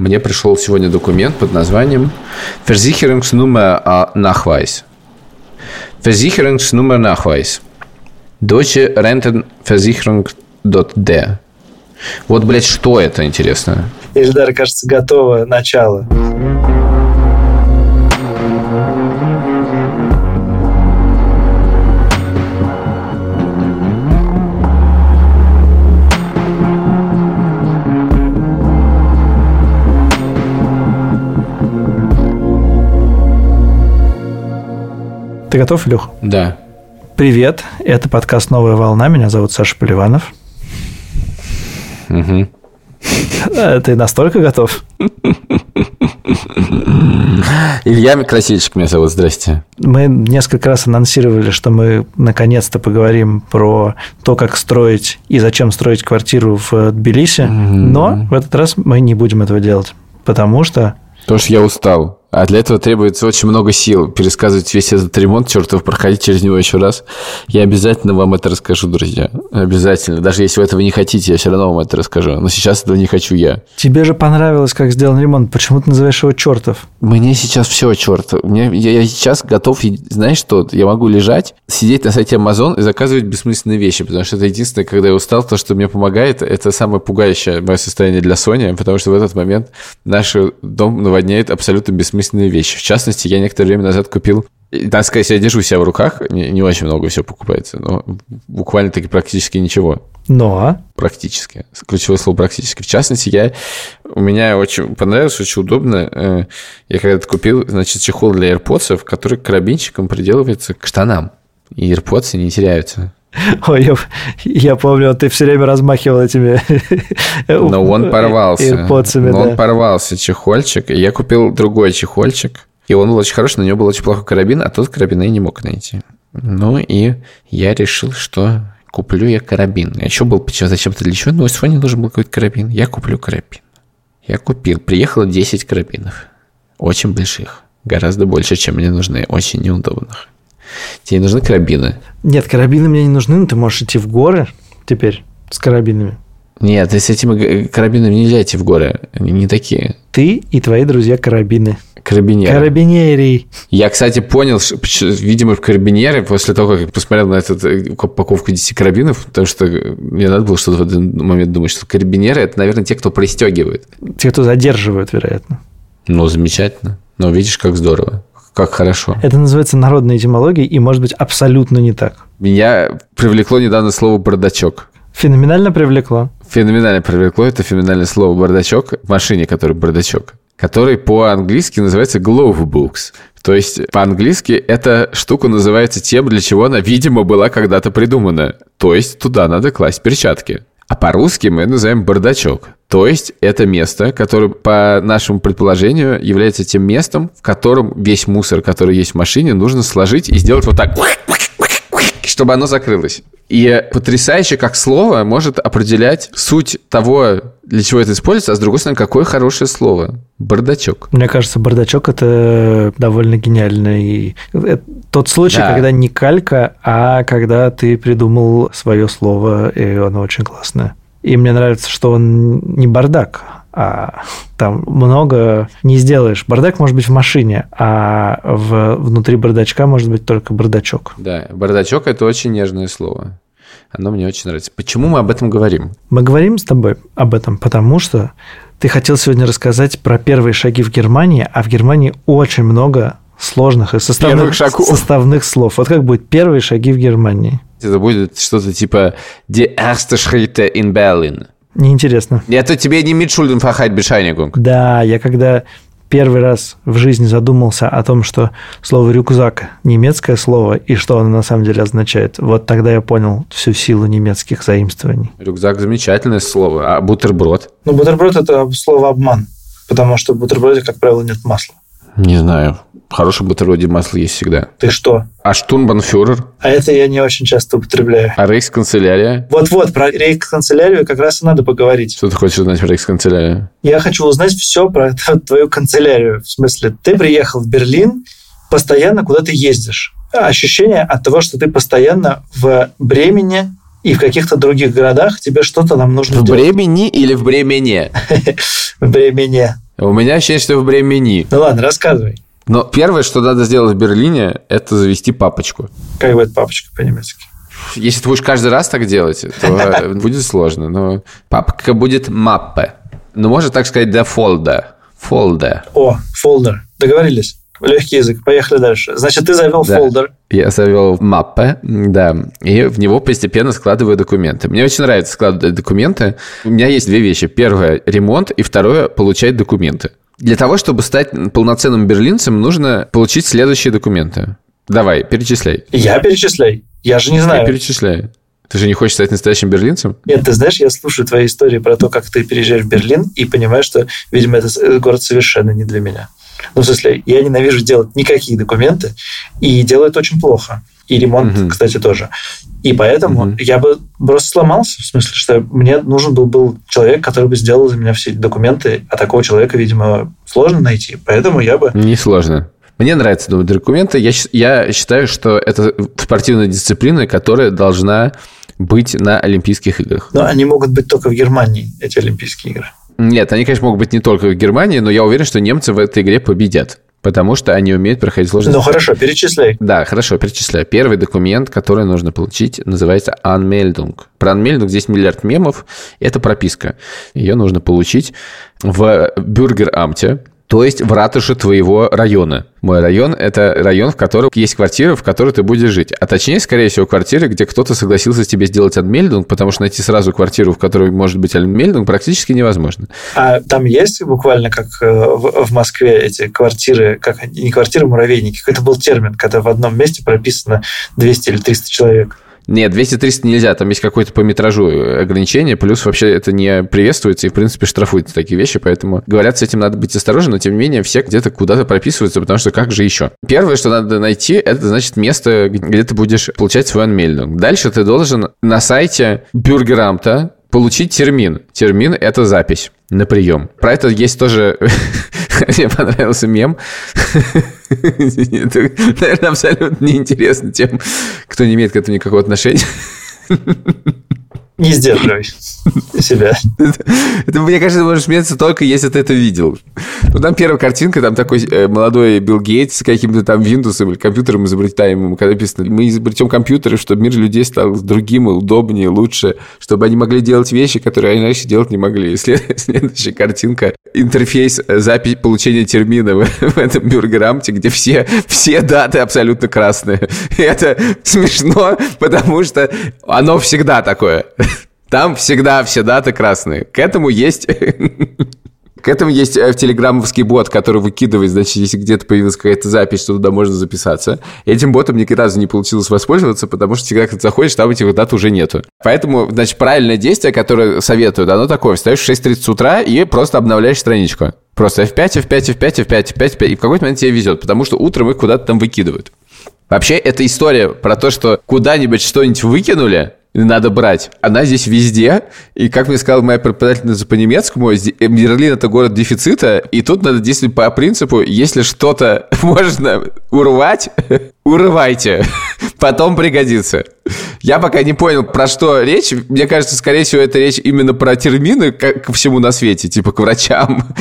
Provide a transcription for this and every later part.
Мне пришел сегодня документ под названием Versicherungsnummer Nachweis. Versicherungsnummer Nachweis. Deutsche Rentenversicherung.de. Вот, блядь, что это, интересно? Ильдар, кажется, готово начало. Ты готов, Илюх? Да. Привет, это подкаст «Новая волна». Меня зовут Саша Поливанов. Угу. Ты настолько готов? Илья Красильщик меня зовут, здрасте. Мы несколько раз анонсировали, что мы наконец-то поговорим про то, как строить и зачем строить квартиру в Тбилиси, но в этот раз мы не будем этого делать, потому что... Потому что я устал. А для этого требуется очень много сил. Пересказывать весь этот ремонт, чертов, проходить через него еще раз. Я обязательно вам это расскажу, друзья. Обязательно. Даже если вы этого не хотите, я все равно вам это расскажу. Но сейчас этого не хочу я. Тебе же понравилось, как сделан ремонт. Почему ты называешь его чертов? Мне сейчас все черт. Мне, я, я сейчас готов, знаешь что, я могу лежать, сидеть на сайте Amazon и заказывать бессмысленные вещи, потому что это единственное, когда я устал, то, что мне помогает, это самое пугающее мое состояние для Sony, потому что в этот момент наш дом наводняет абсолютно бессмысленные вещи. В частности, я некоторое время назад купил надо сказать, я держу себя в руках, не, не очень много всего покупается, но буквально таки практически ничего. Но? Практически. Ключевое слово практически. В частности, я, у меня очень понравилось, очень удобно. Э, я когда-то купил, значит, чехол для AirPods, который карабинчиком приделывается к штанам. И AirPods не теряются. Ой, я, я помню, ты все время размахивал этими Но он порвался. Но да. он порвался, чехольчик. И я купил другой чехольчик. И он был очень хороший, но у него был очень плохой карабин, а тот карабин я не мог найти. Ну и я решил, что куплю я карабин. Я еще был зачем-то для чего, но Sony нужен был какой-то карабин. Я куплю карабин. Я купил. Приехало 10 карабинов. Очень больших. Гораздо больше, чем мне нужны. Очень неудобных. Тебе нужны карабины? Нет, карабины мне не нужны, но ты можешь идти в горы теперь с карабинами. Нет, с этими карабинами нельзя идти в горы. Они не такие. Ты и твои друзья карабины. Карабинеры. Карабинерий. Я, кстати, понял, что, видимо, карабинеры, после того, как посмотрел на эту э, упаковку 10 карабинов, потому что мне надо было что-то в этот момент думать, что карабинеры – это, наверное, те, кто пристегивает. Те, кто задерживают, вероятно. Ну, замечательно. Но видишь, как здорово. Как хорошо. Это называется народной этимологией и может быть абсолютно не так. Меня привлекло недавно слово «бардачок». Феноменально привлекло. Феноменально привлекло это феноменальное слово «бардачок» в машине, который бардачок, который по-английски называется glove books. То есть по-английски эта штука называется тем, для чего она, видимо, была когда-то придумана. То есть туда надо класть перчатки. А по-русски мы называем бардачок. То есть это место, которое, по нашему предположению, является тем местом, в котором весь мусор, который есть в машине, нужно сложить и сделать вот так, чтобы оно закрылось. И потрясающе, как слово может определять суть того, для чего это используется, а с другой стороны, какое хорошее слово. Бардачок. Мне кажется, бардачок – это довольно гениальный. Это тот случай, да. когда не калька, а когда ты придумал свое слово, и оно очень классное. И мне нравится, что он не бардак, а там много не сделаешь. Бардак может быть в машине, а в, внутри бардачка может быть только бардачок. Да, бардачок – это очень нежное слово. Оно мне очень нравится. Почему мы об этом говорим? Мы говорим с тобой об этом, потому что ты хотел сегодня рассказать про первые шаги в Германии, а в Германии очень много сложных и составных, составных слов. Вот как будет первые шаги в Германии? Это будет что-то типа «Die erste Schritte in Berlin». Неинтересно. Это тебе не Mitschuldenfachheit Bescheinigung. Да, я когда первый раз в жизни задумался о том, что слово «рюкзак» – немецкое слово, и что оно на самом деле означает. Вот тогда я понял всю силу немецких заимствований. Рюкзак – замечательное слово. А бутерброд? Ну, бутерброд – это слово «обман», потому что в бутерброде, как правило, нет масла. Не знаю. В хорошем бутерброде масло есть всегда. Ты что? А штурмбанфюрер? А это я не очень часто употребляю. А рейхсканцелярия? Вот-вот, про рейхсканцелярию как раз и надо поговорить. Что ты хочешь узнать про рейхсканцелярию? Я хочу узнать все про твою канцелярию. В смысле, ты приехал в Берлин, постоянно куда ты ездишь. Ощущение от того, что ты постоянно в Бремени и в каких-то других городах тебе что-то нам нужно в делать. В Бремени или в Бремене? В Бремене. У меня ощущение, что в времени. Ну ладно, рассказывай. Но первое, что надо сделать в Берлине, это завести папочку. Как будет папочка по-немецки? Если ты будешь каждый раз так делать, то будет сложно. Но папка будет маппе. Ну, можно так сказать, до фолда. Фолда. О, фолдер. Договорились. Легкий язык. Поехали дальше. Значит, ты завел да. фолдер. Я завел маппе, да, и в него постепенно складываю документы. Мне очень нравится складывать документы. У меня есть две вещи. Первое – ремонт, и второе – получать документы. Для того, чтобы стать полноценным берлинцем, нужно получить следующие документы. Давай, перечисляй. Я перечисляй. Я же не знаю. Я перечисляю. Ты же не хочешь стать настоящим берлинцем? Нет, ты знаешь, я слушаю твои истории про то, как ты переезжаешь в Берлин, и понимаю, что, видимо, этот город совершенно не для меня. Ну, в смысле, я ненавижу делать никакие документы, и делаю это очень плохо. И ремонт, угу. кстати, тоже. И поэтому угу. я бы просто сломался, в смысле, что мне нужен был, был человек, который бы сделал за меня все эти документы, а такого человека, видимо, сложно найти. Поэтому я бы... Не сложно. Мне нравится думать документы. Я, я считаю, что это спортивная дисциплина, которая должна быть на Олимпийских играх. Но они могут быть только в Германии, эти Олимпийские игры. Нет, они, конечно, могут быть не только в Германии, но я уверен, что немцы в этой игре победят. Потому что они умеют проходить сложности. Ну хорошо, перечисляй. Да, хорошо, перечисляю. Первый документ, который нужно получить, называется Anmeldung. Про Anmeldung здесь миллиард мемов. Это прописка. Ее нужно получить в бюргерамте то есть в ратуше твоего района. Мой район – это район, в котором есть квартира, в которой ты будешь жить. А точнее, скорее всего, квартира, где кто-то согласился тебе сделать анмельдинг, потому что найти сразу квартиру, в которой может быть анмельдинг, практически невозможно. А там есть буквально, как э, в Москве, эти квартиры, как не квартиры, муравейники, какой-то был термин, когда в одном месте прописано 200 или 300 человек. Нет, 200-300 нельзя, там есть какое-то по метражу ограничение, плюс вообще это не приветствуется и, в принципе, штрафуют такие вещи, поэтому говорят, с этим надо быть осторожным, но, тем не менее, все где-то куда-то прописываются, потому что как же еще? Первое, что надо найти, это, значит, место, где ты будешь получать свой анмельдинг. Дальше ты должен на сайте Бюргерамта получить термин. Термин – это запись на прием. Про это есть тоже... Мне понравился мем. Это, наверное, абсолютно неинтересно тем, кто не имеет к этому никакого отношения. Не сдерживай себя. Это, мне кажется, можешь смеяться только если ты это видел. Ну, там первая картинка, там такой э, молодой Билл Гейтс с каким-то там Windows или компьютером изобретаемым, когда написано, мы изобретем компьютеры, чтобы мир людей стал другим, удобнее, лучше, чтобы они могли делать вещи, которые они раньше делать не могли. Следующая картинка, интерфейс запись получения термина в, этом бюргерамте, где все, все даты абсолютно красные. И это смешно, потому что оно всегда такое. Там всегда все даты красные. К этому есть... К этому есть э, телеграммовский бот, который выкидывает, значит, если где-то появилась какая-то запись, что туда можно записаться. Этим ботом ни разу не получилось воспользоваться, потому что всегда, когда заходишь, там этих дат уже нету. Поэтому, значит, правильное действие, которое советуют, оно такое. Встаешь в 6.30 утра и просто обновляешь страничку. Просто F5, F5, F5, F5, F5, F5, и в какой-то момент тебе везет, потому что утром их куда-то там выкидывают. Вообще, это история про то, что куда-нибудь что-нибудь выкинули, надо брать. Она здесь везде. И, как мне сказала моя преподавательница по немецкому, Берлин – это город дефицита, и тут надо действовать по принципу, если что-то можно урвать, урывайте, потом пригодится. Я пока не понял, про что речь. Мне кажется, скорее всего, это речь именно про термины как ко всему на свете, типа к врачам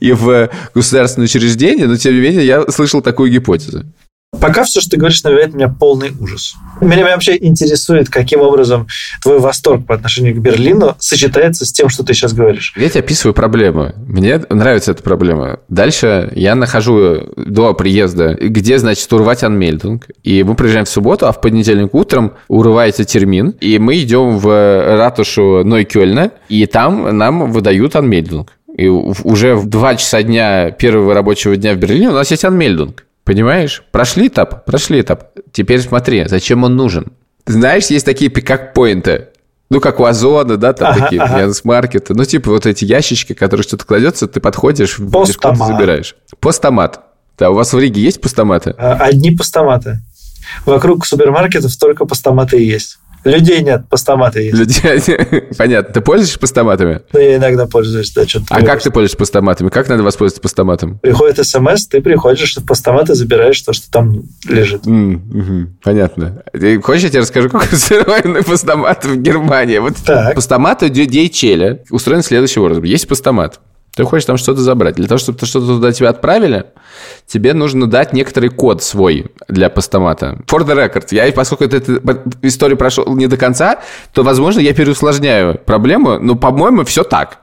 и в государственные учреждения, но, тем не менее, я слышал такую гипотезу. Пока все, что ты говоришь, навевает меня полный ужас. Меня вообще интересует, каким образом твой восторг по отношению к Берлину сочетается с тем, что ты сейчас говоришь. Я тебе описываю проблему. Мне нравится эта проблема. Дальше я нахожу до приезда, где, значит, урвать анмельдинг. И мы приезжаем в субботу, а в понедельник утром урывается термин. И мы идем в ратушу Нойкёльна, и там нам выдают анмельдинг. И уже в 2 часа дня первого рабочего дня в Берлине у нас есть анмельдинг. Понимаешь? Прошли этап, прошли этап. Теперь смотри, зачем он нужен. знаешь, есть такие пикап-поинты. Ну, как у Озона, да, там ага, такие, ага. Яндекс.Маркеты. Ну, типа вот эти ящички, которые что-то кладется, ты подходишь, что-то забираешь. Постамат. Да, у вас в Риге есть постаматы? А, одни постаматы. Вокруг супермаркетов только постаматы и есть. Людей нет, постаматы есть. Людей... Понятно. Ты пользуешься постаматами? Ну, я иногда пользуюсь, да, что-то. А как ты пользуешься постаматами? Как надо воспользоваться постаматом? Приходит смс, ты приходишь в постамат и забираешь то, что там лежит. Mm-hmm. Понятно. Ты хочешь, я тебе расскажу, как устроены постаматы в Германии? Вот так. постаматы DHL устроены следующим образом. Есть постамат. Ты хочешь там что-то забрать. Для того, чтобы ты что-то туда тебя отправили, тебе нужно дать некоторый код свой для постамата. For the record, я, поскольку эта история прошла не до конца, то, возможно, я переусложняю проблему, но, по-моему, все так.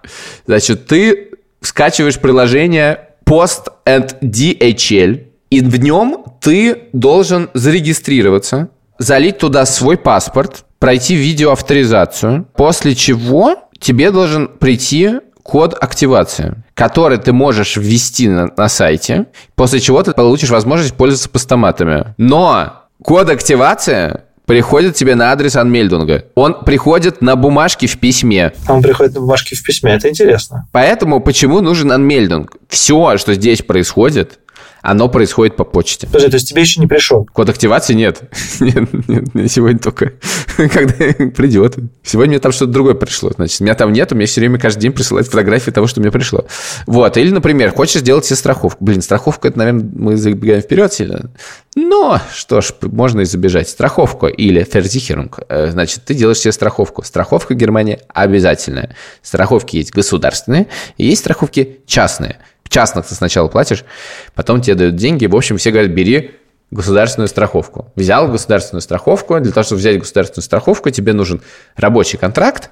Значит, ты скачиваешь приложение Post and DHL, и в нем ты должен зарегистрироваться, залить туда свой паспорт, пройти видеоавторизацию, после чего тебе должен прийти код активации, который ты можешь ввести на, на сайте, после чего ты получишь возможность пользоваться постаматами. Но код активации приходит тебе на адрес анмельдунга. Он приходит на бумажке в письме. Он приходит на бумажке в письме, это интересно. Поэтому почему нужен анмельдунг? Все, что здесь происходит, оно происходит по почте. Подожди, то есть тебе еще не пришел? Код активации нет. нет, нет, сегодня только. Когда придет. Сегодня мне там что-то другое пришло. Значит, меня там нет, мне все время каждый день присылают фотографии того, что мне пришло. Вот. Или, например, хочешь сделать себе страховку. Блин, страховка, это, наверное, мы забегаем вперед сильно. Но, что ж, можно и забежать. Страховку или ферзихерунг. Э, значит, ты делаешь себе страховку. Страховка Германии обязательная. Страховки есть государственные, и есть страховки частные частных ты сначала платишь, потом тебе дают деньги. В общем, все говорят, бери государственную страховку. Взял государственную страховку. Для того, чтобы взять государственную страховку, тебе нужен рабочий контракт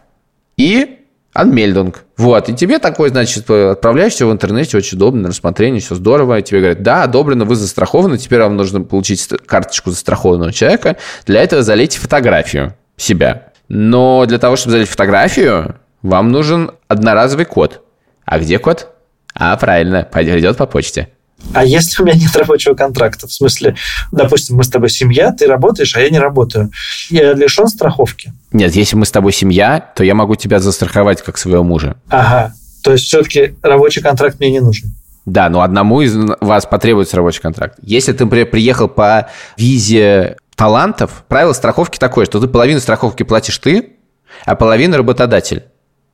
и анмельдинг. Вот, и тебе такой, значит, отправляешься в интернете, очень удобно, на рассмотрение, все здорово, и тебе говорят, да, одобрено, вы застрахованы, теперь вам нужно получить карточку застрахованного человека, для этого залейте фотографию себя. Но для того, чтобы залить фотографию, вам нужен одноразовый код. А где код? А, правильно, пойдет по почте. А если у меня нет рабочего контракта? В смысле, допустим, мы с тобой семья, ты работаешь, а я не работаю. Я лишен страховки? Нет, если мы с тобой семья, то я могу тебя застраховать как своего мужа. Ага. То есть все-таки рабочий контракт мне не нужен. Да, но одному из вас потребуется рабочий контракт. Если ты, например, приехал по визе талантов, правило страховки такое, что ты половину страховки платишь ты, а половину работодатель.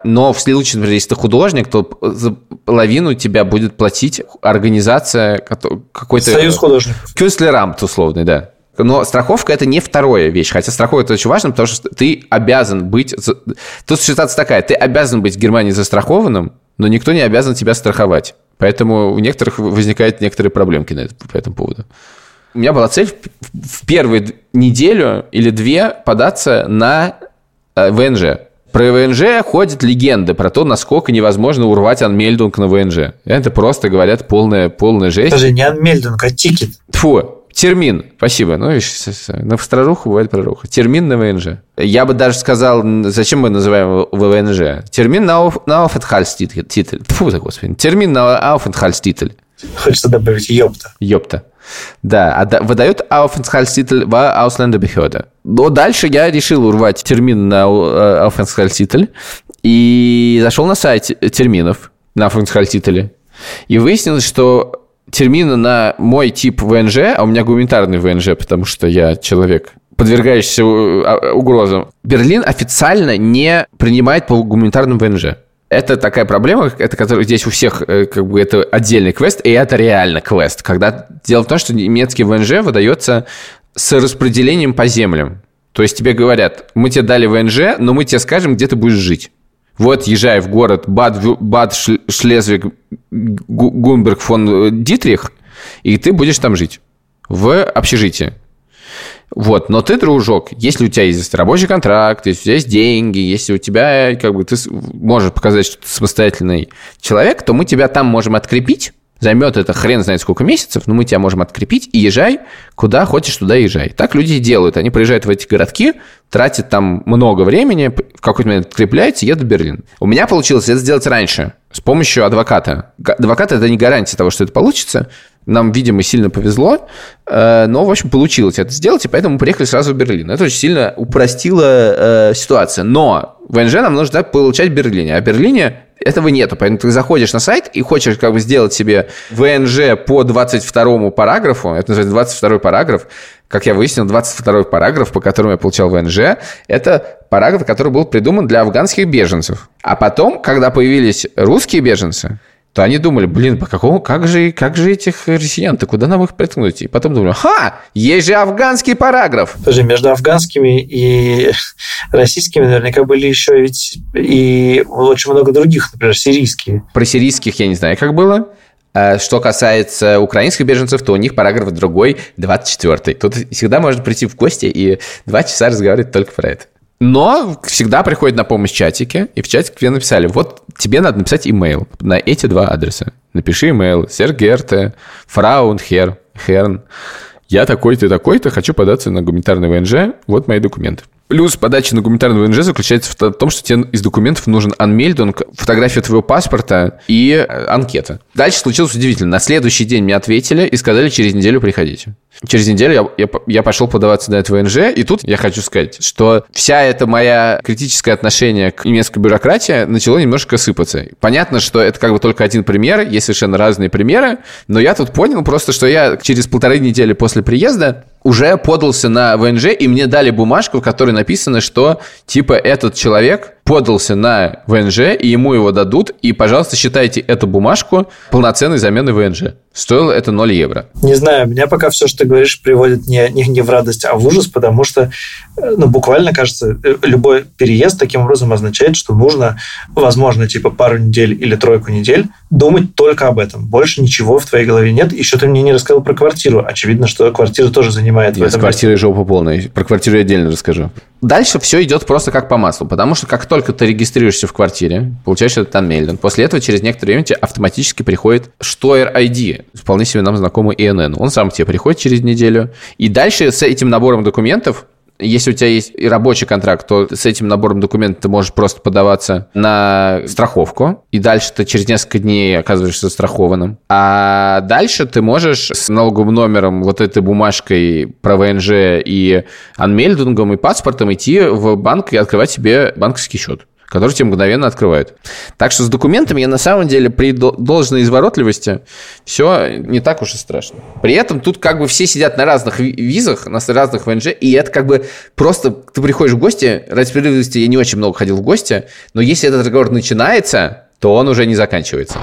Но в случае, например, если ты художник, то за половину тебя будет платить организация какой-то... Союз художников. Кюнстлерамт условный, да. Но страховка это не вторая вещь, хотя страховка это очень важно, потому что ты обязан быть... Тут ситуация такая, ты обязан быть в Германии застрахованным, но никто не обязан тебя страховать. Поэтому у некоторых возникают некоторые проблемки на это, по этому поводу. У меня была цель в первую неделю или две податься на э, ВНЖ. Про ВНЖ ходят легенды про то, насколько невозможно урвать Anmeldung на ВНЖ. Это просто, говорят, полная, полная жесть. Даже не Anmeldung, а тикет. Фу, Termin, спасибо. Ну, на старуху бывает проруха. Termin на ВНЖ. Я бы даже сказал, зачем мы называем ВНЖ? Termin на Aufenthaltstitel. Фу, господи. Termin на Aufenthaltstitel. Хочется добавить ёпта. Ёпта. Да, а выдает Aufenthaltstitel в Ausländerbehörde. Но дальше я решил урвать термин на э, Aufenthaltstitel и зашел на сайт терминов на Aufenthaltstitel. И выяснилось, что термины на мой тип ВНЖ, а у меня гуманитарный ВНЖ, потому что я человек, подвергающийся э, угрозам, Берлин официально не принимает по гуманитарным ВНЖ это такая проблема, это которая здесь у всех, э, как бы, это отдельный квест, и это реально квест. Когда дело в том, что немецкий ВНЖ выдается с распределением по землям. То есть тебе говорят, мы тебе дали ВНЖ, но мы тебе скажем, где ты будешь жить. Вот езжай в город Бад, Бад Шлезвиг Гунберг фон Дитрих, и ты будешь там жить в общежитии. Вот, но ты, дружок, если у тебя есть рабочий контракт, если у тебя есть деньги, если у тебя, как бы, ты можешь показать, что ты самостоятельный человек, то мы тебя там можем открепить, займет это хрен знает сколько месяцев, но мы тебя можем открепить и езжай, куда хочешь, туда езжай. Так люди и делают. Они приезжают в эти городки, тратят там много времени, в какой-то момент открепляются, едут в Берлин. У меня получилось это сделать раньше, с помощью адвоката. Адвокат – это не гарантия того, что это получится, нам, видимо, сильно повезло, э, но, в общем, получилось это сделать, и поэтому мы приехали сразу в Берлин. Это очень сильно упростило э, ситуацию. Но ВНЖ нам нужно получать в Берлине, а в Берлине этого нету. Поэтому ты заходишь на сайт и хочешь как бы сделать себе ВНЖ по 22 параграфу, это называется 22 параграф, как я выяснил, 22 параграф, по которому я получал ВНЖ, это параграф, который был придуман для афганских беженцев. А потом, когда появились русские беженцы, то они думали, блин, по какому, как же, как же этих россиян-то, куда нам их приткнуть? И потом думали, ха, есть же афганский параграф. Подожди, между афганскими и российскими наверняка были еще ведь и очень много других, например, сирийские. Про сирийских я не знаю, как было. А что касается украинских беженцев, то у них параграф другой, 24-й. Тут всегда можно прийти в гости и два часа разговаривать только про это. Но всегда приходит на помощь чатики, и в чатике тебе написали, вот тебе надо написать имейл на эти два адреса. Напиши имейл, Сергерте, Фраунхер, Херн. Я такой-то, такой-то, хочу податься на гуманитарный ВНЖ, вот мои документы. Плюс подача на гуманитарный ВНЖ заключается в том, что тебе из документов нужен анмельдинг, фотография твоего паспорта и э, анкета. Дальше случилось удивительно. На следующий день мне ответили и сказали, через неделю приходите. Через неделю я, я, я пошел подаваться на это ВНЖ, и тут я хочу сказать, что вся эта моя критическое отношение к немецкой бюрократии начало немножко сыпаться. Понятно, что это как бы только один пример, есть совершенно разные примеры, но я тут понял просто, что я через полторы недели после приезда уже подался на ВНЖ, и мне дали бумажку, в которой написано, что типа этот человек подался на ВНЖ, и ему его дадут, и, пожалуйста, считайте эту бумажку полноценной заменой ВНЖ. Стоило это 0 евро. Не знаю, меня пока все, что ты говоришь, приводит не, не, не в радость, а в ужас, потому что, э, ну, буквально, кажется, э, любой переезд таким образом означает, что нужно, возможно, типа пару недель или тройку недель думать только об этом. Больше ничего в твоей голове нет. Еще ты мне не рассказал про квартиру. Очевидно, что квартира тоже занимает... Нет, с квартирой жопа полная. Про квартиру я отдельно расскажу. Дальше все идет просто как по маслу, потому что как только ты регистрируешься в квартире, получаешь этот анмельдинг, после этого через некоторое время тебе автоматически приходит Штойер ID, вполне себе нам знакомый ИНН. Он сам тебе приходит через неделю. И дальше с этим набором документов если у тебя есть и рабочий контракт, то с этим набором документов ты можешь просто подаваться на страховку, и дальше ты через несколько дней оказываешься страхованным. А дальше ты можешь с налоговым номером, вот этой бумажкой про ВНЖ и анмельдингом и паспортом идти в банк и открывать себе банковский счет который тебе мгновенно открывают. Так что с документами я на самом деле при должной изворотливости все не так уж и страшно. При этом тут как бы все сидят на разных визах, на разных ВНЖ, и это как бы просто ты приходишь в гости, ради справедливости я не очень много ходил в гости, но если этот разговор начинается, то он уже не заканчивается.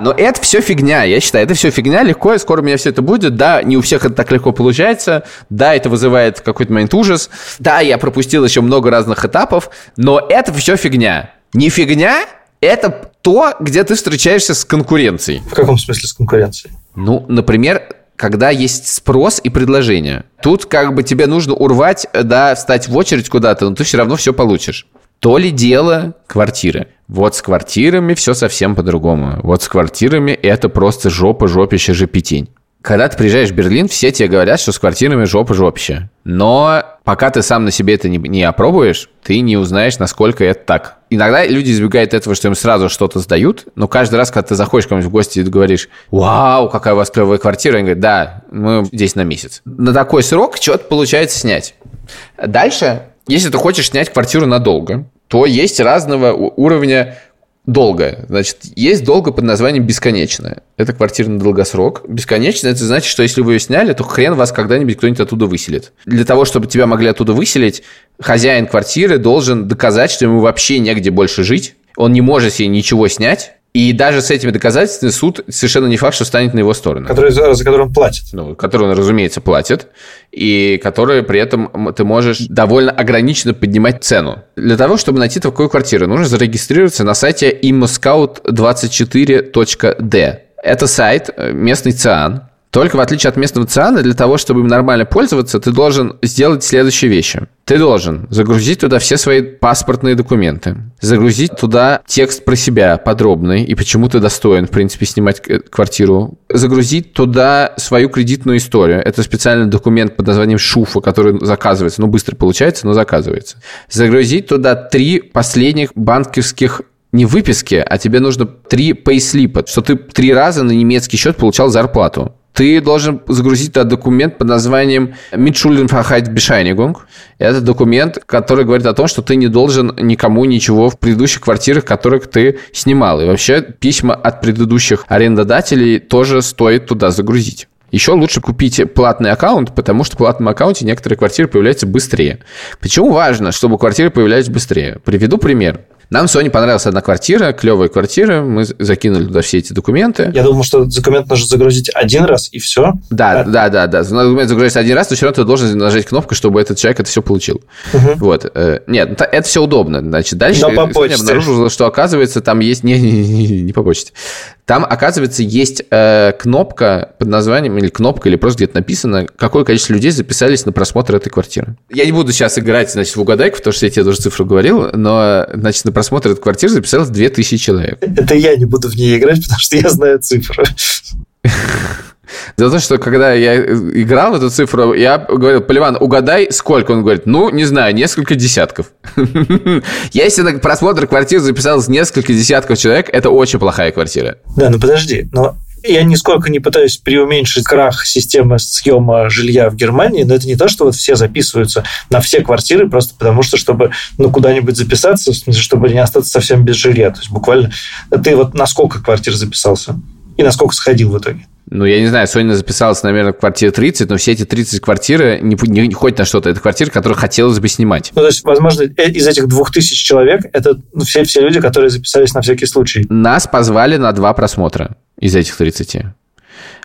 Но это все фигня, я считаю, это все фигня, легко, и скоро у меня все это будет. Да, не у всех это так легко получается. Да, это вызывает какой-то момент ужас. Да, я пропустил еще много разных этапов, но это все фигня. Не фигня, это то, где ты встречаешься с конкуренцией. В каком смысле с конкуренцией? Ну, например, когда есть спрос и предложение. Тут как бы тебе нужно урвать, да, встать в очередь куда-то, но ты все равно все получишь. То ли дело квартиры. Вот с квартирами все совсем по-другому. Вот с квартирами это просто жопа, жопище, жепетень. Когда ты приезжаешь в Берлин, все тебе говорят, что с квартирами жопа, жопище. Но пока ты сам на себе это не, не опробуешь, ты не узнаешь, насколько это так. Иногда люди избегают этого, что им сразу что-то сдают, но каждый раз, когда ты заходишь к кому-нибудь в гости и говоришь, вау, какая у вас клевая квартира, они говорят, да, мы здесь на месяц. На такой срок что-то получается снять. Дальше, если ты хочешь снять квартиру надолго, то есть разного уровня долго. Значит, есть долго под названием бесконечное. Это квартира на долгосрок. Бесконечное – это значит, что если вы ее сняли, то хрен вас когда-нибудь кто-нибудь оттуда выселит. Для того, чтобы тебя могли оттуда выселить, хозяин квартиры должен доказать, что ему вообще негде больше жить. Он не может себе ничего снять, и даже с этими доказательствами суд совершенно не факт, что станет на его сторону. Который, за, который он платит. Ну, который он, разумеется, платит. И который при этом ты можешь довольно ограниченно поднимать цену. Для того, чтобы найти такую квартиру, нужно зарегистрироваться на сайте immoscout24.d. Это сайт, э, местный ЦИАН, только в отличие от местного циана, для того, чтобы им нормально пользоваться, ты должен сделать следующие вещи. Ты должен загрузить туда все свои паспортные документы, загрузить туда текст про себя подробный и почему ты достоин, в принципе, снимать квартиру, загрузить туда свою кредитную историю. Это специальный документ под названием ШУФа, который заказывается, ну, быстро получается, но заказывается. Загрузить туда три последних банковских не выписки, а тебе нужно три пейслипа, что ты три раза на немецкий счет получал зарплату ты должен загрузить этот документ под названием Mitschuldenverhaltsbescheinigung. Это документ, который говорит о том, что ты не должен никому ничего в предыдущих квартирах, которых ты снимал. И вообще письма от предыдущих арендодателей тоже стоит туда загрузить. Еще лучше купить платный аккаунт, потому что в платном аккаунте некоторые квартиры появляются быстрее. Почему важно, чтобы квартиры появлялись быстрее? Приведу пример. Нам с Соней понравилась одна квартира, клевая квартира, мы закинули туда все эти документы. Я думал, что документ нужно загрузить один раз, и все. Да, а... да, да, да. Документ загрузить один раз, но все равно ты должен нажать кнопку, чтобы этот человек это все получил. Угу. Вот. Э, нет, это все удобно. Значит, дальше но по почте. обнаружил, что, оказывается, там есть... Не, не, не, не по почте. Там, оказывается, есть э, кнопка под названием, или кнопка, или просто где-то написано, какое количество людей записались на просмотр этой квартиры. Я не буду сейчас играть, значит, в угадайку, потому что я тебе тоже цифру говорил, но, значит, на просмотр этой квартиры записалось 2000 человек. Это я не буду в ней играть, потому что я знаю цифру. За то, что когда я играл в эту цифру, я говорил, Поливан, угадай, сколько? Он говорит, ну, не знаю, несколько десятков. Если на просмотр квартиры записалось несколько десятков человек, это очень плохая квартира. Да, ну подожди, но я нисколько не пытаюсь преуменьшить крах системы съема жилья в Германии, но это не то, что вот все записываются на все квартиры просто потому, что чтобы ну, куда-нибудь записаться, в чтобы не остаться совсем без жилья. То есть буквально ты вот на сколько квартир записался и на сколько сходил в итоге? Ну, я не знаю, Соня записалась, наверное, в квартире 30, но все эти 30 квартиры не, не, не ходят на что-то. Это квартиры, которые хотелось бы снимать. Ну, то есть, возможно, э, из этих 2000 человек это ну, все, все люди, которые записались на всякий случай. Нас позвали на два просмотра из этих 30.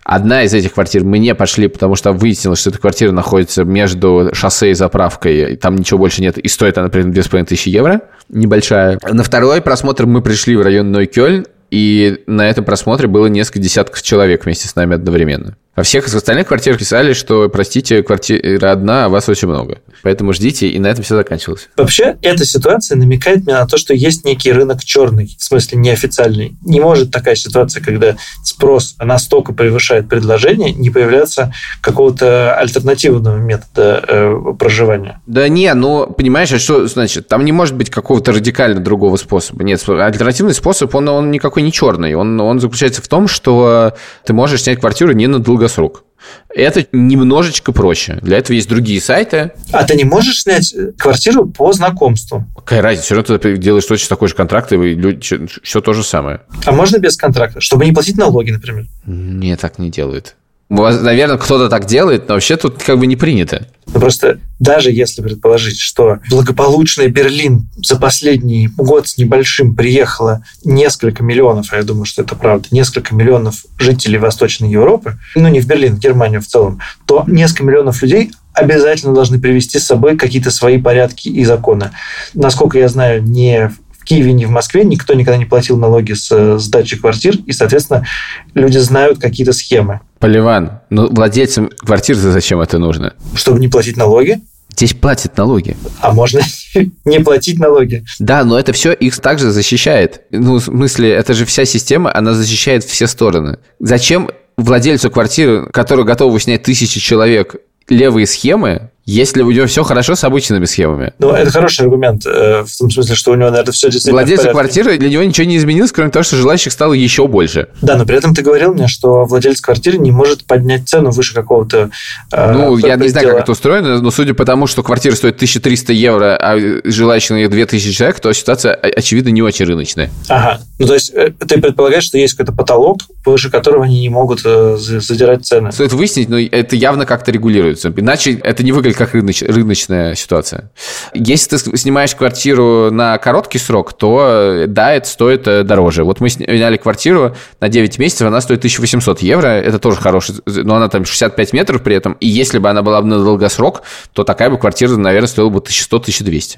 Одна из этих квартир мы не пошли, потому что выяснилось, что эта квартира находится между шоссе и заправкой, и там ничего больше нет, и стоит она, например, 2500 евро, небольшая. На второй просмотр мы пришли в район Нойкёльн, и на этом просмотре было несколько десятков человек вместе с нами одновременно. Во всех остальных квартирах писали, что, простите, квартира одна, а вас очень много. Поэтому ждите, и на этом все заканчивалось. Вообще, эта ситуация намекает мне на то, что есть некий рынок черный, в смысле неофициальный. Не может такая ситуация, когда спрос настолько превышает предложение, не появляться какого-то альтернативного метода э, проживания. Да не, ну, понимаешь, а что значит? Там не может быть какого-то радикально другого способа. Нет, альтернативный способ, он, он никакой не черный. Он, он заключается в том, что ты можешь снять квартиру не на долго долгосрок. Это немножечко проще. Для этого есть другие сайты. А ты не можешь снять квартиру по знакомству? Какая разница? Все равно ты делаешь точно такой же контракт, и люди, все то же самое. А можно без контракта? Чтобы не платить налоги, например? Не, так не делают. Наверное, кто-то так делает, но вообще тут как бы не принято. Ну, просто даже если предположить, что благополучный Берлин за последний год с небольшим приехало несколько миллионов, а я думаю, что это правда, несколько миллионов жителей Восточной Европы, ну не в Берлин, в Германию в целом, то несколько миллионов людей обязательно должны привести с собой какие-то свои порядки и законы. Насколько я знаю, не Киеве, ни в Москве никто никогда не платил налоги с сдачи квартир, и, соответственно, люди знают какие-то схемы. Поливан, ну владельцам квартир зачем это нужно? Чтобы не платить налоги. Здесь платят налоги. А можно не платить налоги. Да, но это все их также защищает. Ну, в смысле, это же вся система, она защищает все стороны. Зачем владельцу квартиры, который готов снять тысячи человек, левые схемы, если у него все хорошо с обычными схемами. Ну, это хороший аргумент, э, в том смысле, что у него, наверное, все действительно Владельца квартиры, для него ничего не изменилось, кроме того, что желающих стало еще больше. Да, но при этом ты говорил мне, что владелец квартиры не может поднять цену выше какого-то э, Ну, я не знаю, как это устроено, но судя по тому, что квартира стоит 1300 евро, а желающих на нее 2000 человек, то ситуация, очевидно, не очень рыночная. Ага. Ну, то есть э, ты предполагаешь, что есть какой-то потолок, выше которого они не могут задирать цены. Стоит выяснить, но это явно как-то регулируется. Иначе это не выглядит как рыноч, рыночная ситуация. Если ты снимаешь квартиру на короткий срок, то да, это стоит э, дороже. Вот мы сняли квартиру на 9 месяцев, она стоит 1800 евро, это тоже хороший, но она там 65 метров при этом, и если бы она была бы на долгосрок, то такая бы квартира, наверное, стоила бы 1100-1200.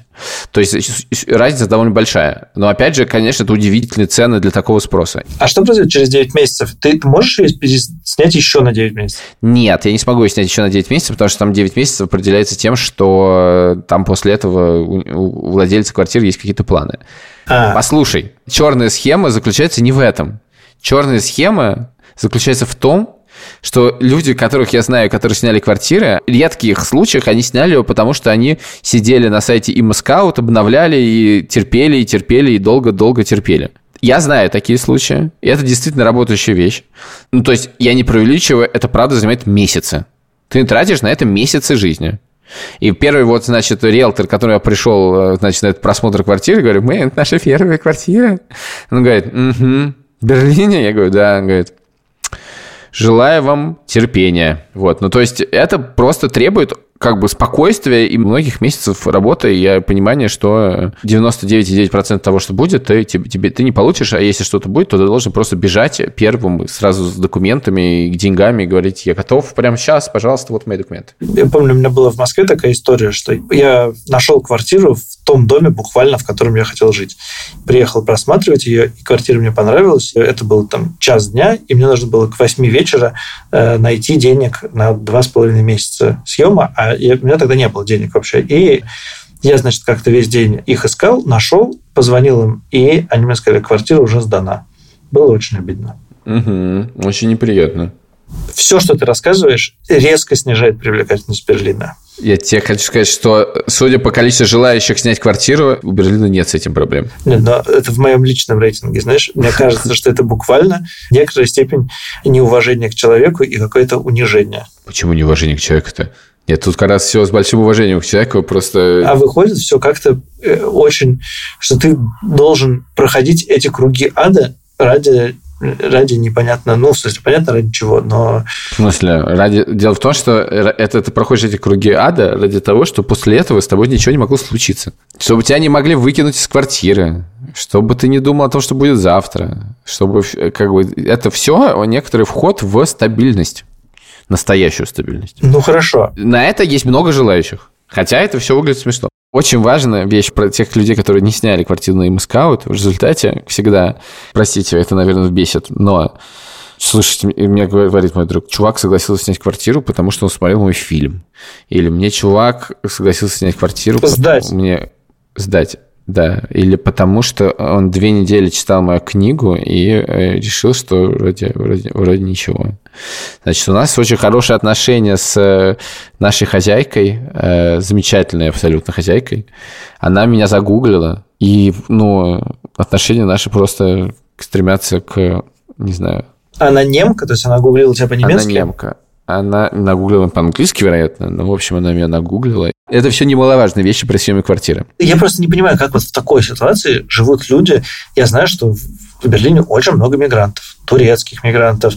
То есть разница довольно большая. Но опять же, конечно, это удивительные цены для такого спроса. А что произойдет через 9 месяцев? Ты можешь ее снять еще на 9 месяцев? Нет, я не смогу ее снять еще на 9 месяцев, потому что там 9 месяцев определяется тем, что там после этого у владельца квартиры есть какие-то планы. А. Послушай, черная схема заключается не в этом. Черная схема заключается в том, что люди, которых я знаю, которые сняли квартиры, в редких случаях они сняли его, потому что они сидели на сайте ImmoScout, обновляли и терпели, и терпели, и долго-долго терпели. Я знаю такие случаи, и это действительно работающая вещь. Ну, то есть я не преувеличиваю, это правда занимает месяцы. Ты тратишь на это месяцы жизни. И первый вот, значит, риэлтор, который я пришел, э, значит, на этот просмотр квартиры, говорю, мы, это наша первая квартира. Он говорит, угу, Берлине? Я говорю, да. Он говорит, желаю вам терпения. Вот, ну то есть это просто требует как бы спокойствия и многих месяцев работы и понимание, что 99,9% того, что будет, ты, тебе, тебе, ты не получишь, а если что-то будет, то ты должен просто бежать первым сразу с документами и деньгами и говорить, я готов прямо сейчас, пожалуйста, вот мои документы. Я помню, у меня была в Москве такая история, что я нашел квартиру в том доме буквально, в котором я хотел жить. Приехал просматривать ее, и квартира мне понравилась. Это был там час дня, и мне нужно было к 8 вечера э, найти денег на два с половиной месяца съема, а я, у меня тогда не было денег вообще. И я, значит, как-то весь день их искал, нашел, позвонил им, и они мне сказали, квартира уже сдана. Было очень обидно. Угу, очень неприятно. Все, что ты рассказываешь, резко снижает привлекательность Берлина. Я тебе хочу сказать, что, судя по количеству желающих снять квартиру, у Берлина нет с этим проблем. Нет, но это в моем личном рейтинге, знаешь. Мне кажется, что это буквально некоторая степень неуважения к человеку и какое-то унижение. Почему неуважение к человеку-то? Нет, тут как раз все с большим уважением к человеку, просто... А выходит все как-то э, очень... Что ты должен проходить эти круги ада ради ради непонятно, ну, в смысле, понятно ради чего, но... В смысле, ради... Дело в том, что это ты проходишь эти круги ада ради того, что после этого с тобой ничего не могло случиться. Чтобы тебя не могли выкинуть из квартиры, чтобы ты не думал о том, что будет завтра, чтобы как бы это все некоторый вход в стабильность, настоящую стабильность. Ну, хорошо. На это есть много желающих. Хотя это все выглядит смешно. Очень важная вещь про тех людей, которые не сняли квартиру на имскаут, в результате всегда, простите, это, наверное, бесит, но Слушайте, мне говорит мой друг, чувак согласился снять квартиру, потому что он смотрел мой фильм. Или мне чувак согласился снять квартиру... Сдать. Мне сдать. Да, или потому что он две недели читал мою книгу и э, решил, что вроде, вроде, вроде ничего. Значит, у нас очень хорошие отношения с э, нашей хозяйкой, э, замечательной абсолютно хозяйкой. Она меня загуглила, и, ну, отношения наши просто стремятся к, не знаю... Она немка? То есть она гуглила тебя по-немецки? Она немка. Она нагуглила по-английски, вероятно, но, в общем, она меня нагуглила. Это все немаловажные вещи при съеме квартиры. Я просто не понимаю, как вот в такой ситуации живут люди. Я знаю, что в Берлине очень много мигрантов турецких мигрантов,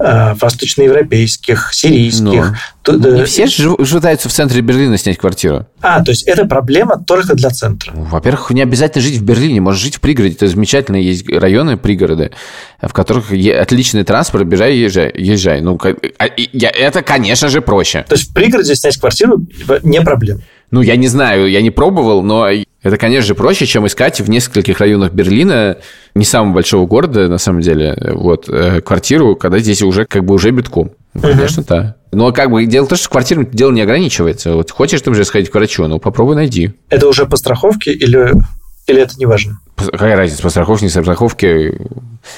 э, восточноевропейских, сирийских. Но. Ну, не все же пытаются в центре Берлина снять квартиру. А, то есть это проблема только для центра. Ну, во-первых, не обязательно жить в Берлине, можешь жить в пригороде. Это замечательно, есть районы, пригороды, в которых отличный транспорт, бежай, езжай. езжай. Ну, а, это, конечно же, проще. То есть в пригороде снять квартиру не проблема. Ну, я не знаю, я не пробовал, но это, конечно же, проще, чем искать в нескольких районах Берлина, не самого большого города, на самом деле, вот, э, квартиру, когда здесь уже как бы уже битком. Конечно, да. Но как бы дело в том, что квартирным дело не ограничивается. Вот хочешь ты уже сходить к врачу, ну попробуй найди. Это уже по страховке или, или это не важно? Какая разница, по страховке, не по страховке?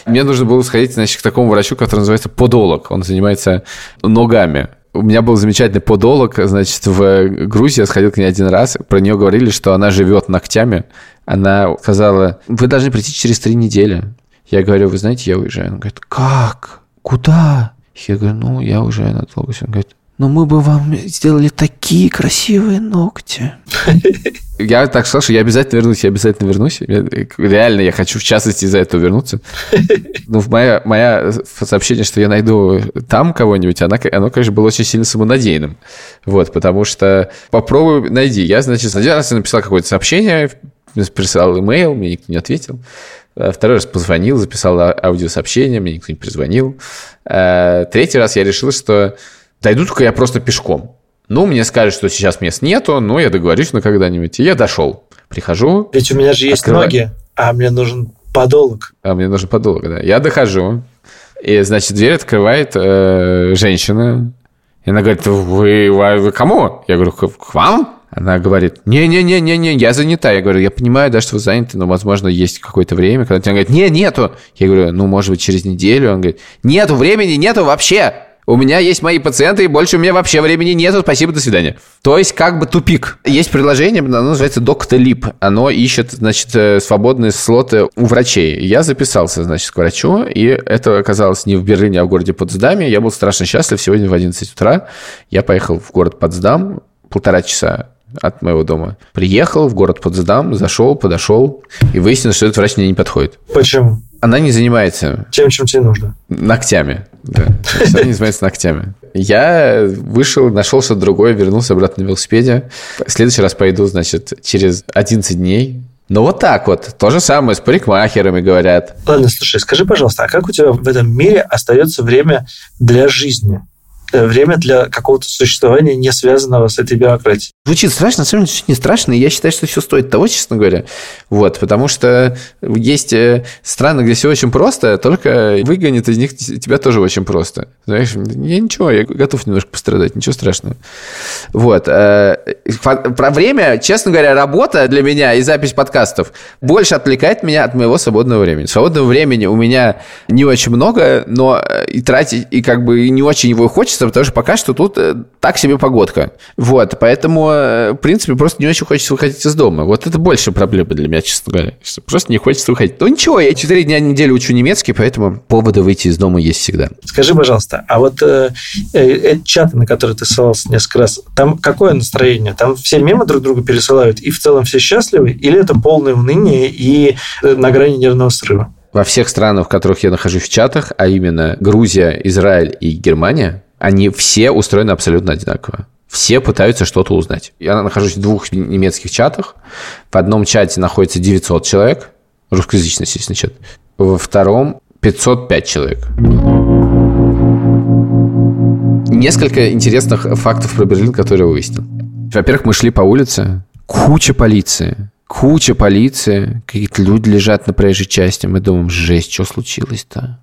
Мне нужно было сходить, значит, к такому врачу, который называется подолог. Он занимается ногами у меня был замечательный подолог, значит, в Грузии, я сходил к ней один раз, про нее говорили, что она живет ногтями. Она сказала, вы должны прийти через три недели. Я говорю, вы знаете, я уезжаю. Она говорит, как? Куда? Я говорю, ну, я уезжаю надолго. Он говорит, но мы бы вам сделали такие красивые ногти. Я так сказал, что я обязательно вернусь, я обязательно вернусь. Реально, я хочу, в частности, из-за этого вернуться. Ну, моя, моя сообщение, что я найду там кого-нибудь, она, оно, конечно, было очень сильно самонадеянным. Вот, потому что попробуй найди. Я, значит, один раз написал какое-то сообщение, прислал имейл, мне никто не ответил. Э, второй раз позвонил, записал а, аудиосообщение, мне никто не перезвонил. Э, третий раз я решил, что Дойду только я просто пешком. Ну, мне скажут, что сейчас мест нету, но я договорюсь на когда-нибудь. И я дошел. Прихожу. Ведь у меня же есть открываю... ноги, а мне нужен подолог. А мне нужен подолог, да. Я дохожу. И, значит, дверь открывает э, женщина. И она говорит, вы, вы, вы кому? Я говорю, к вам? Она говорит, не-не-не-не-не, я занята. Я говорю, я понимаю, да, что вы заняты, но, возможно, есть какое-то время. Когда она говорит, не, нету. Я говорю, ну, может быть, через неделю. Он говорит, нету времени, нету вообще. У меня есть мои пациенты, и больше у меня вообще времени нету. Спасибо, до свидания. То есть, как бы тупик. Есть приложение, оно называется Doctolib. Оно ищет, значит, э, свободные слоты у врачей. Я записался, значит, к врачу, и это оказалось не в Берлине, а в городе Потсдаме. Я был страшно счастлив. Сегодня в 11 утра я поехал в город Потсдам, полтора часа от моего дома. Приехал в город Потсдам, зашел, подошел, и выяснилось, что этот врач мне не подходит. Почему? Она не занимается... Чем, чем тебе нужно? Ногтями. Да. Она не занимается ногтями. Я вышел, нашел что-то другое, вернулся обратно на велосипеде. В следующий раз пойду, значит, через 11 дней. Ну вот так вот. То же самое с парикмахерами говорят. Ладно, слушай, скажи, пожалуйста, а как у тебя в этом мире остается время для жизни? Э, время для какого-то существования, не связанного с этой бюрократией. Звучит страшно, на самом деле не страшно, и я считаю, что все стоит того, честно говоря. Вот, потому что есть э, страны, где все очень просто, только выгонят из них тебя тоже очень просто. Знаешь, я ничего, я готов немножко пострадать, ничего страшного. Вот. Э, про время, честно говоря, работа для меня и запись подкастов больше отвлекает меня от моего свободного времени. Свободного времени у меня не очень много, но и тратить, и как бы не очень его хочется, хочется, потому что пока что тут э, так себе погодка. Вот, поэтому, э, в принципе, просто не очень хочется выходить из дома. Вот это больше проблема для меня, честно говоря. Просто не хочется выходить. Ну ничего, я 4 дня в неделю учу немецкий, поэтому поводы выйти из дома есть всегда. Скажи, пожалуйста, а вот э, э, чаты, на которые ты ссылался несколько раз, там какое настроение? Там все мимо друг друга пересылают, и в целом все счастливы? Или это полное уныние и на грани нервного срыва? Во всех странах, в которых я нахожусь в чатах, а именно Грузия, Израиль и Германия, они все устроены абсолютно одинаково. Все пытаются что-то узнать. Я нахожусь в двух немецких чатах. В одном чате находится 900 человек, русскоязычный, естественно, чат. Во втором 505 человек. Несколько интересных фактов про Берлин, которые выяснил. Во-первых, мы шли по улице, куча полиции, куча полиции, какие-то люди лежат на проезжей части, мы думаем, жесть, что случилось-то?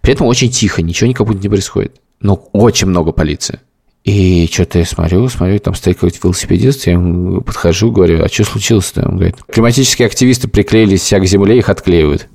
При этом очень тихо, ничего никак не происходит ну, очень много полиции. И что-то я смотрю, смотрю, там стоит какой-то велосипедист, я ему подхожу, говорю, а что случилось-то? Он говорит, климатические активисты приклеились себя к земле, их отклеивают.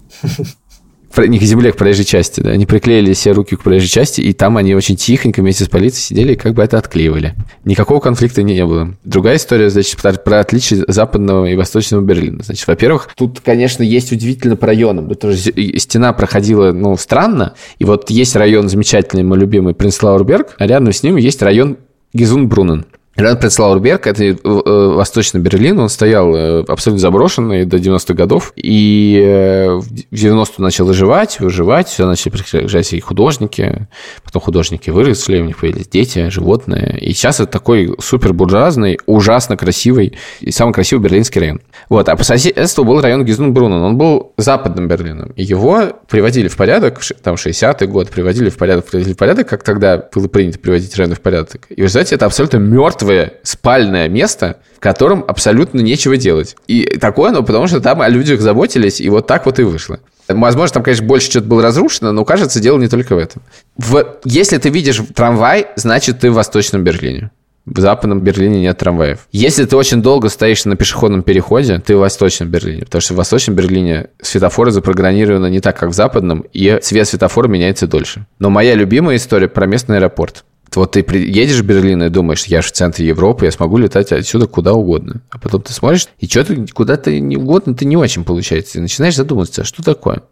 Не к земле, к проезжей части, да, они приклеили все руки к проезжей части, и там они очень тихонько вместе с полицией сидели и как бы это отклеивали. Никакого конфликта не было. Другая история, значит, про отличие западного и восточного Берлина. Значит, во-первых, тут, конечно, есть удивительно по районам. Тут тоже стена проходила, ну, странно, и вот есть район замечательный, мой любимый, Принцлаурберг, а рядом с ним есть район Гизунбрунен. Рядом Прецлаурберг, это э, восточный Берлин, он стоял э, абсолютно заброшенный до 90-х годов, и э, в 90-е начал оживать, выживать, все начали приезжать и художники, потом художники выросли, у них появились дети, животные, и сейчас это такой супер буржуазный, ужасно красивый, и самый красивый берлинский район. Вот, а по соседству был район Гизенбрунен, он был западным Берлином, и его приводили в порядок, там 60-й год, приводили в порядок, приводили в порядок, как тогда было принято приводить районы в порядок. И вы знаете, это абсолютно мертвый мертвое спальное место, в котором абсолютно нечего делать. И такое оно, потому что там о людях заботились, и вот так вот и вышло. Возможно, там, конечно, больше что-то было разрушено, но, кажется, дело не только в этом. В... Если ты видишь трамвай, значит, ты в Восточном Берлине. В Западном Берлине нет трамваев. Если ты очень долго стоишь на пешеходном переходе, ты в Восточном Берлине. Потому что в Восточном Берлине светофоры запрограммированы не так, как в Западном, и цвет светофора меняется дольше. Но моя любимая история про местный аэропорт. Вот ты едешь в Берлин и думаешь, я же в центре Европы, я смогу летать отсюда куда угодно. А потом ты смотришь, и что-то куда-то не угодно, ты не очень получается. И начинаешь задумываться, а что такое?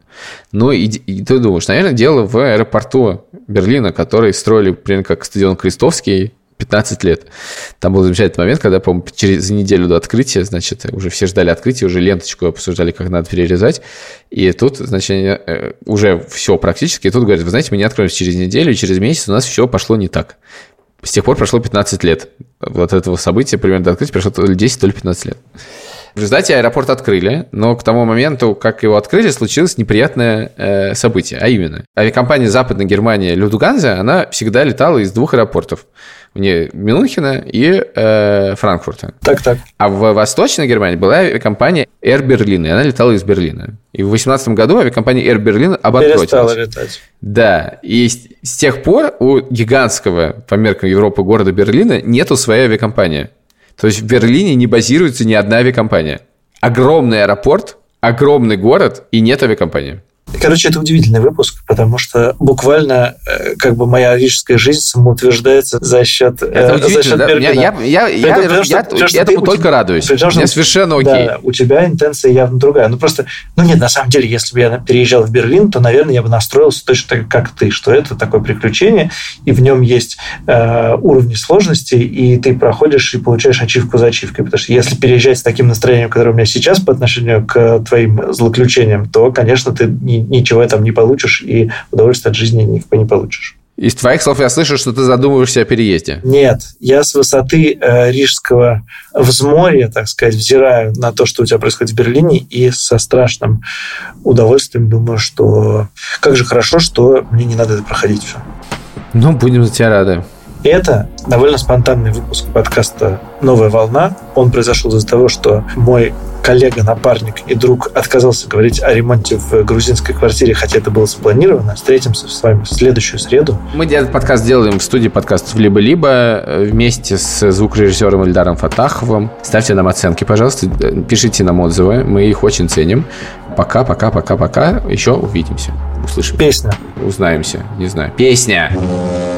Ну, и, и ты думаешь, наверное, дело в аэропорту Берлина, который строили, примерно как стадион Крестовский, 15 лет. Там был замечательный момент, когда, по-моему, через неделю до открытия, значит, уже все ждали открытия, уже ленточку обсуждали, как надо перерезать. И тут, значит, э, уже все практически. И тут говорят, вы знаете, мы не откроемся через неделю, и через месяц у нас все пошло не так. С тех пор прошло 15 лет. Вот этого события, примерно до открытия, прошло то ли 10, то ли 15 лет. В результате аэропорт открыли, но к тому моменту, как его открыли, случилось неприятное э, событие. А именно, авиакомпания Западной Германии Люфтганза, она всегда летала из двух аэропортов вне Мюнхена и э, Франкфурта. Так, так. А в Восточной Германии была авиакомпания Air Berlin, и она летала из Берлина. И в 2018 году авиакомпания Air Berlin обанкротилась. Перестала летать. Да, и с, тех пор у гигантского по меркам Европы города Берлина нету своей авиакомпании. То есть в Берлине не базируется ни одна авиакомпания. Огромный аэропорт, огромный город и нет авиакомпании. Короче, это удивительный выпуск, потому что буквально э, как бы моя лирическая жизнь самоутверждается за счет, это э, за счет да? Берлина. Я, я, я, я, что, я потому, этому только радуюсь. Потому, Мне совершенно окей. Да, у тебя интенция явно другая. Ну просто, ну нет, на самом деле, если бы я переезжал в Берлин, то, наверное, я бы настроился точно так, как ты, что это такое приключение, и в нем есть э, уровни сложности, и ты проходишь и получаешь ачивку за ачивкой. Потому что если переезжать с таким настроением, которое у меня сейчас по отношению к твоим злоключениям, то, конечно, ты не ничего там не получишь и удовольствия от жизни никакой не получишь. Из твоих слов я слышу, что ты задумываешься о переезде. Нет, я с высоты э, рижского взморья, так сказать, взираю на то, что у тебя происходит в Берлине, и со страшным удовольствием думаю, что как же хорошо, что мне не надо это проходить все. Ну, будем за тебя рады. Это довольно спонтанный выпуск подкаста «Новая волна». Он произошел из-за того, что мой коллега, напарник и друг отказался говорить о ремонте в грузинской квартире, хотя это было запланировано. Встретимся с вами в следующую среду. Мы этот подкаст делаем в студии подкастов «Либо-либо» вместе с звукорежиссером Ильдаром Фатаховым. Ставьте нам оценки, пожалуйста, пишите нам отзывы, мы их очень ценим. Пока, пока, пока, пока. Еще увидимся. Услышим. Песня. Узнаемся. Не знаю. Песня. Это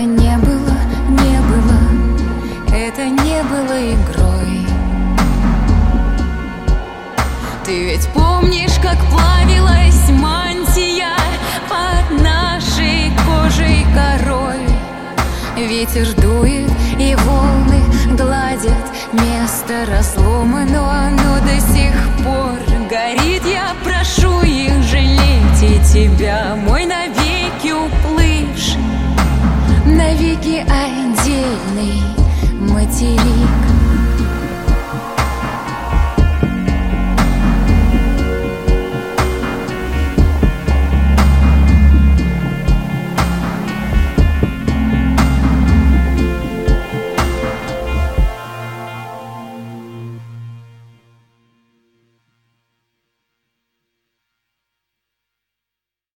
не